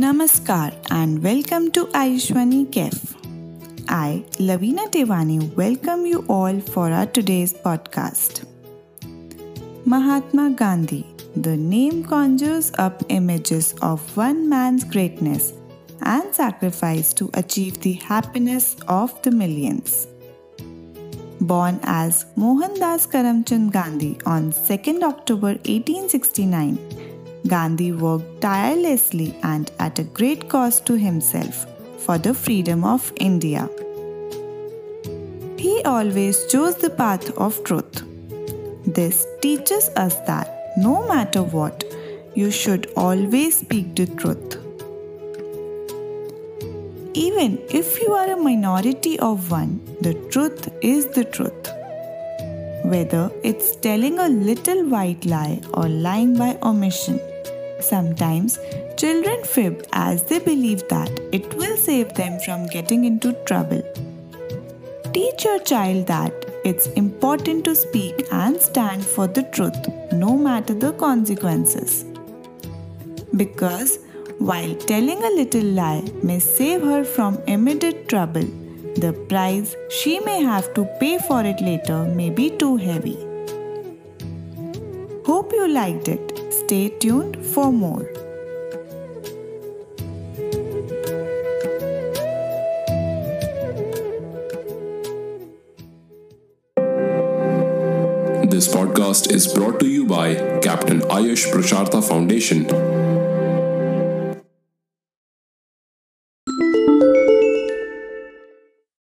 Namaskar and welcome to Ayushwani Kef. I, Lavina Tewani, welcome you all for our today's podcast. Mahatma Gandhi. The name conjures up images of one man's greatness and sacrifice to achieve the happiness of the millions. Born as Mohandas Karamchand Gandhi on 2nd October 1869, Gandhi worked tirelessly and at a great cost to himself for the freedom of India. He always chose the path of truth. This teaches us that no matter what, you should always speak the truth. Even if you are a minority of one, the truth is the truth. Whether it's telling a little white lie or lying by omission. Sometimes children fib as they believe that it will save them from getting into trouble. Teach your child that it's important to speak and stand for the truth no matter the consequences. Because while telling a little lie may save her from immediate trouble, the price she may have to pay for it later may be too heavy. Hope you liked it. Stay tuned for more. This podcast is brought to you by Captain Ayush Prashartha Foundation